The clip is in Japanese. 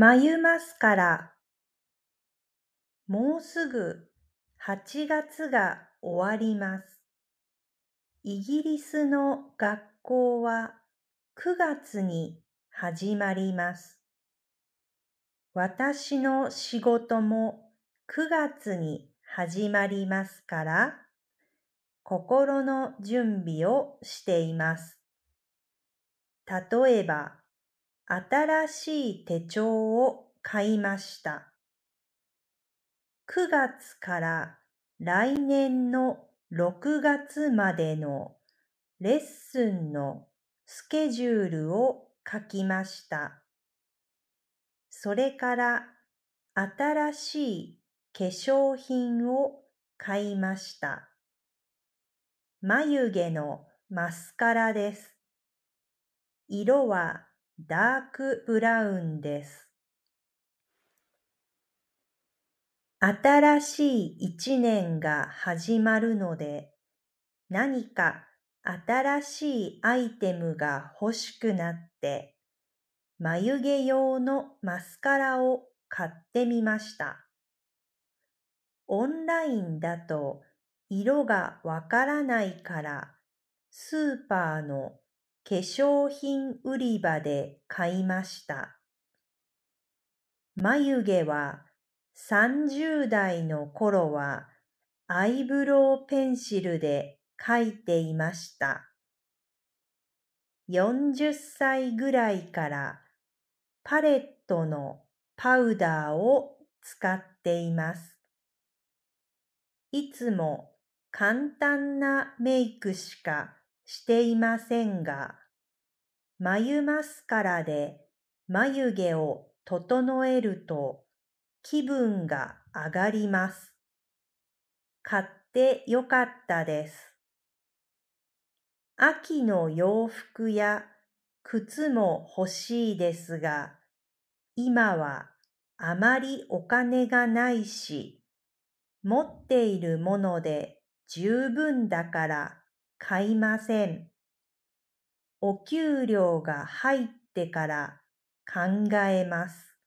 眉マスカラ。もうすぐ8月が終わります。イギリスの学校は9月に始まります。私の仕事も9月に始まりますから、心の準備をしています。例えば、新しい手帳を買いました。9月から来年の6月までのレッスンのスケジュールを書きました。それから新しい化粧品を買いました。眉毛のマスカラです。色はダークブラウンです。新しい一年が始まるので、何か新しいアイテムが欲しくなって、眉毛用のマスカラを買ってみました。オンラインだと色がわからないから、スーパーの化粧品売り場で買いました。眉毛は30代の頃はアイブロウペンシルで描いていました。40歳ぐらいからパレットのパウダーを使っています。いつも簡単なメイクしかしていませんが、眉マスカラで眉毛を整えると気分が上がります。買ってよかったです。秋の洋服や靴も欲しいですが、今はあまりお金がないし、持っているもので十分だから買いません。お給料が入ってから考えます。